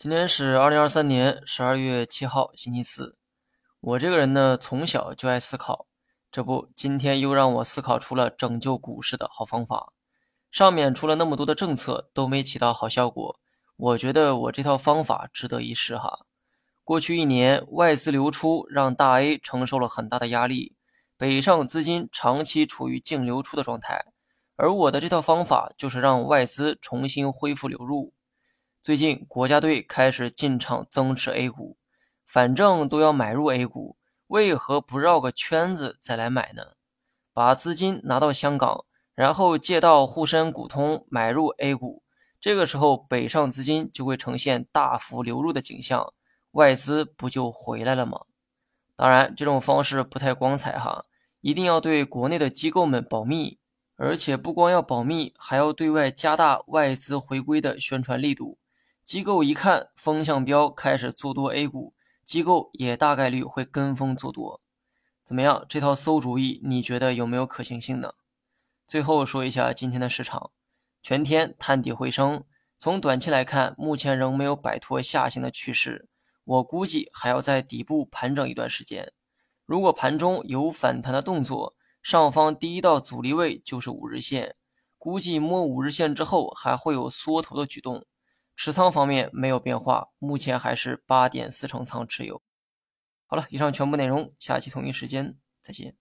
今天是二零二三年十二月七号，星期四。我这个人呢，从小就爱思考，这不，今天又让我思考出了拯救股市的好方法。上面出了那么多的政策，都没起到好效果，我觉得我这套方法值得一试哈。过去一年，外资流出让大 A 承受了很大的压力，北上资金长期处于净流出的状态，而我的这套方法就是让外资重新恢复流入。最近国家队开始进场增持 A 股，反正都要买入 A 股，为何不绕个圈子再来买呢？把资金拿到香港，然后借到沪深股通买入 A 股，这个时候北上资金就会呈现大幅流入的景象，外资不就回来了吗？当然，这种方式不太光彩哈，一定要对国内的机构们保密，而且不光要保密，还要对外加大外资回归的宣传力度。机构一看风向标开始做多 A 股，机构也大概率会跟风做多。怎么样？这套馊主意你觉得有没有可行性呢？最后说一下今天的市场，全天探底回升。从短期来看，目前仍没有摆脱下行的趋势，我估计还要在底部盘整一段时间。如果盘中有反弹的动作，上方第一道阻力位就是五日线，估计摸五日线之后还会有缩头的举动。持仓方面没有变化，目前还是八点四成仓持有。好了，以上全部内容，下期同一时间再见。